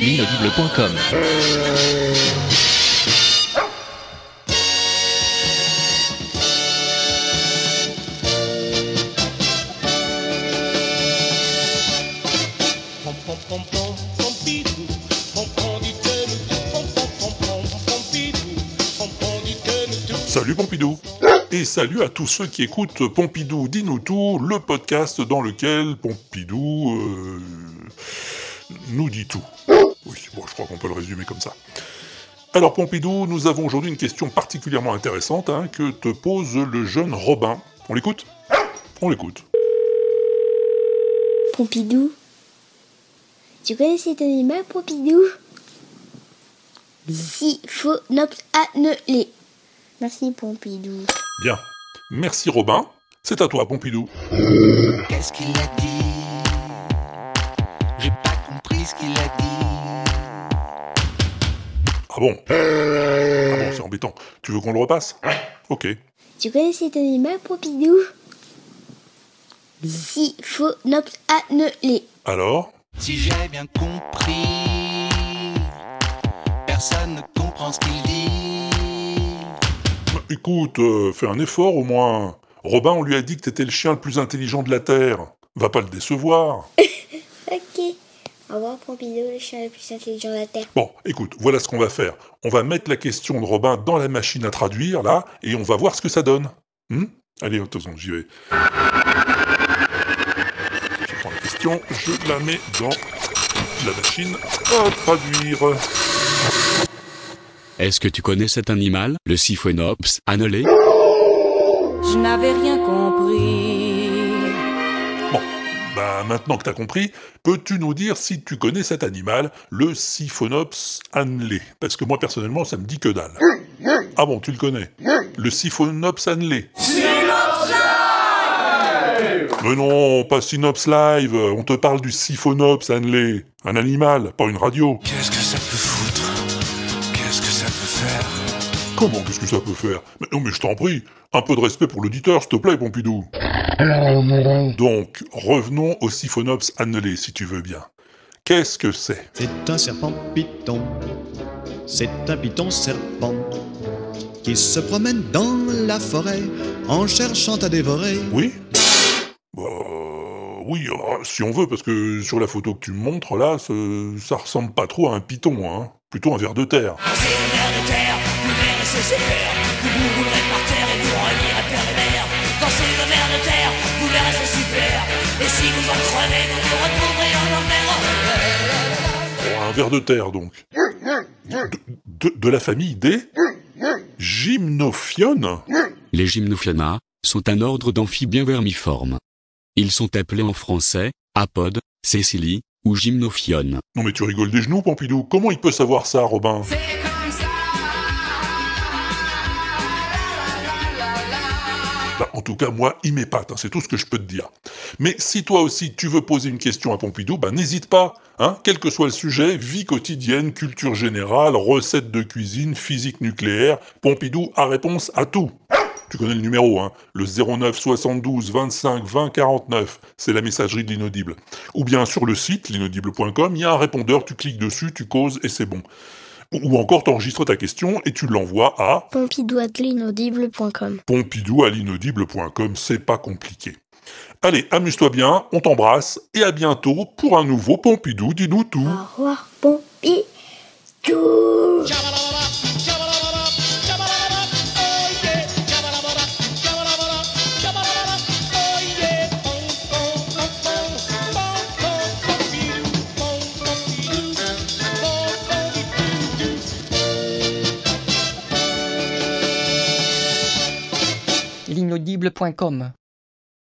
L'inaudible.com Salut Pompidou Et salut à tous ceux qui écoutent Pompidou Dis-nous tout, le podcast dans lequel Pompidou euh, nous dit tout. Oui, bon, je crois qu'on peut le résumer comme ça. Alors Pompidou, nous avons aujourd'hui une question particulièrement intéressante hein, que te pose le jeune Robin. On l'écoute? On l'écoute. Pompidou? Tu connais cet animal, Pompidou? Siphonops annelé. Merci, Pompidou. Bien. Merci Robin. C'est à toi Pompidou. Qu'est-ce qu'il a dit? J'ai pas compris ce qu'il a dit. Ah bon? Ah bon, c'est embêtant. Tu veux qu'on le repasse? Ok. Tu connais cet animal, Pompidou? Siphonops annelé. Alors? Si j'ai bien compris, personne ne comprend ce qu'il dit. Écoute, euh, fais un effort au moins. Robin, on lui a dit que t'étais le chien le plus intelligent de la Terre. Va pas le décevoir. Ok. Au revoir, Pompidou, le chien le plus intelligent de la Terre. Bon, écoute, voilà ce qu'on va faire. On va mettre la question de Robin dans la machine à traduire, là, et on va voir ce que ça donne. Hmm? Allez, attention, j'y vais. Je prends la question, je la mets dans la machine à traduire. Est-ce que tu connais cet animal, le Siphonops annelé? Je n'avais rien compris. Bon, bah maintenant que t'as compris, peux-tu nous dire si tu connais cet animal, le Siphonops annelé? Parce que moi personnellement, ça me dit que dalle. Ah bon, tu le connais? Le Siphonops annelé Mais non, pas Synops Live, on te parle du Siphonops annelé. Un animal, pas une radio. Qu'est-ce que ça peut foutre faire Comment, qu'est-ce que ça peut faire Mais non, mais je t'en prie, un peu de respect pour l'auditeur, s'il te plaît, Pompidou. Donc, revenons au Siphonops annelé, si tu veux bien. Qu'est-ce que c'est C'est un serpent python. C'est un python serpent qui se promène dans la forêt en cherchant à dévorer. Oui Bah, oui, euh, si on veut, parce que sur la photo que tu me montres, là, ça ressemble pas trop à un python, hein. Plutôt un ver de terre. C'est le ver de terre, vous verrez c'est super. Vous vous roulerez par terre et vous relirez père et mère. Quand c'est le ver de terre, vous verrez c'est super. Et si vous en crevez, vous vous retrouverez en enfer. Oh, un ver de terre, donc. De, de- de la famille des gymnophiones Les Gymnophionia sont un ordre d'amphibiens vermiformes. Ils sont appelés en français apodes, cécilie ou gymnophiones. Non mais tu rigoles des genoux, Pompidou. Comment il peut savoir ça, Robin? En tout cas, moi, il m'épate, hein, c'est tout ce que je peux te dire. Mais si toi aussi tu veux poser une question à Pompidou, bah n'hésite pas, hein, quel que soit le sujet, vie quotidienne, culture générale, recettes de cuisine, physique nucléaire, Pompidou a réponse à tout. Tu connais le numéro, hein, le 09 72 25 20 49, c'est la messagerie de l'inaudible. Ou bien sur le site, l'inaudible.com, il y a un répondeur, tu cliques dessus, tu causes et c'est bon. Ou encore t'enregistres ta question et tu l'envoies à Pompidou.l'inaudible.com pompidou à l'inaudible.com, c'est pas compliqué. Allez, amuse-toi bien, on t'embrasse et à bientôt pour un nouveau Pompidou, dis-nous tout. Au revoir, Pompidou L'inaudible.com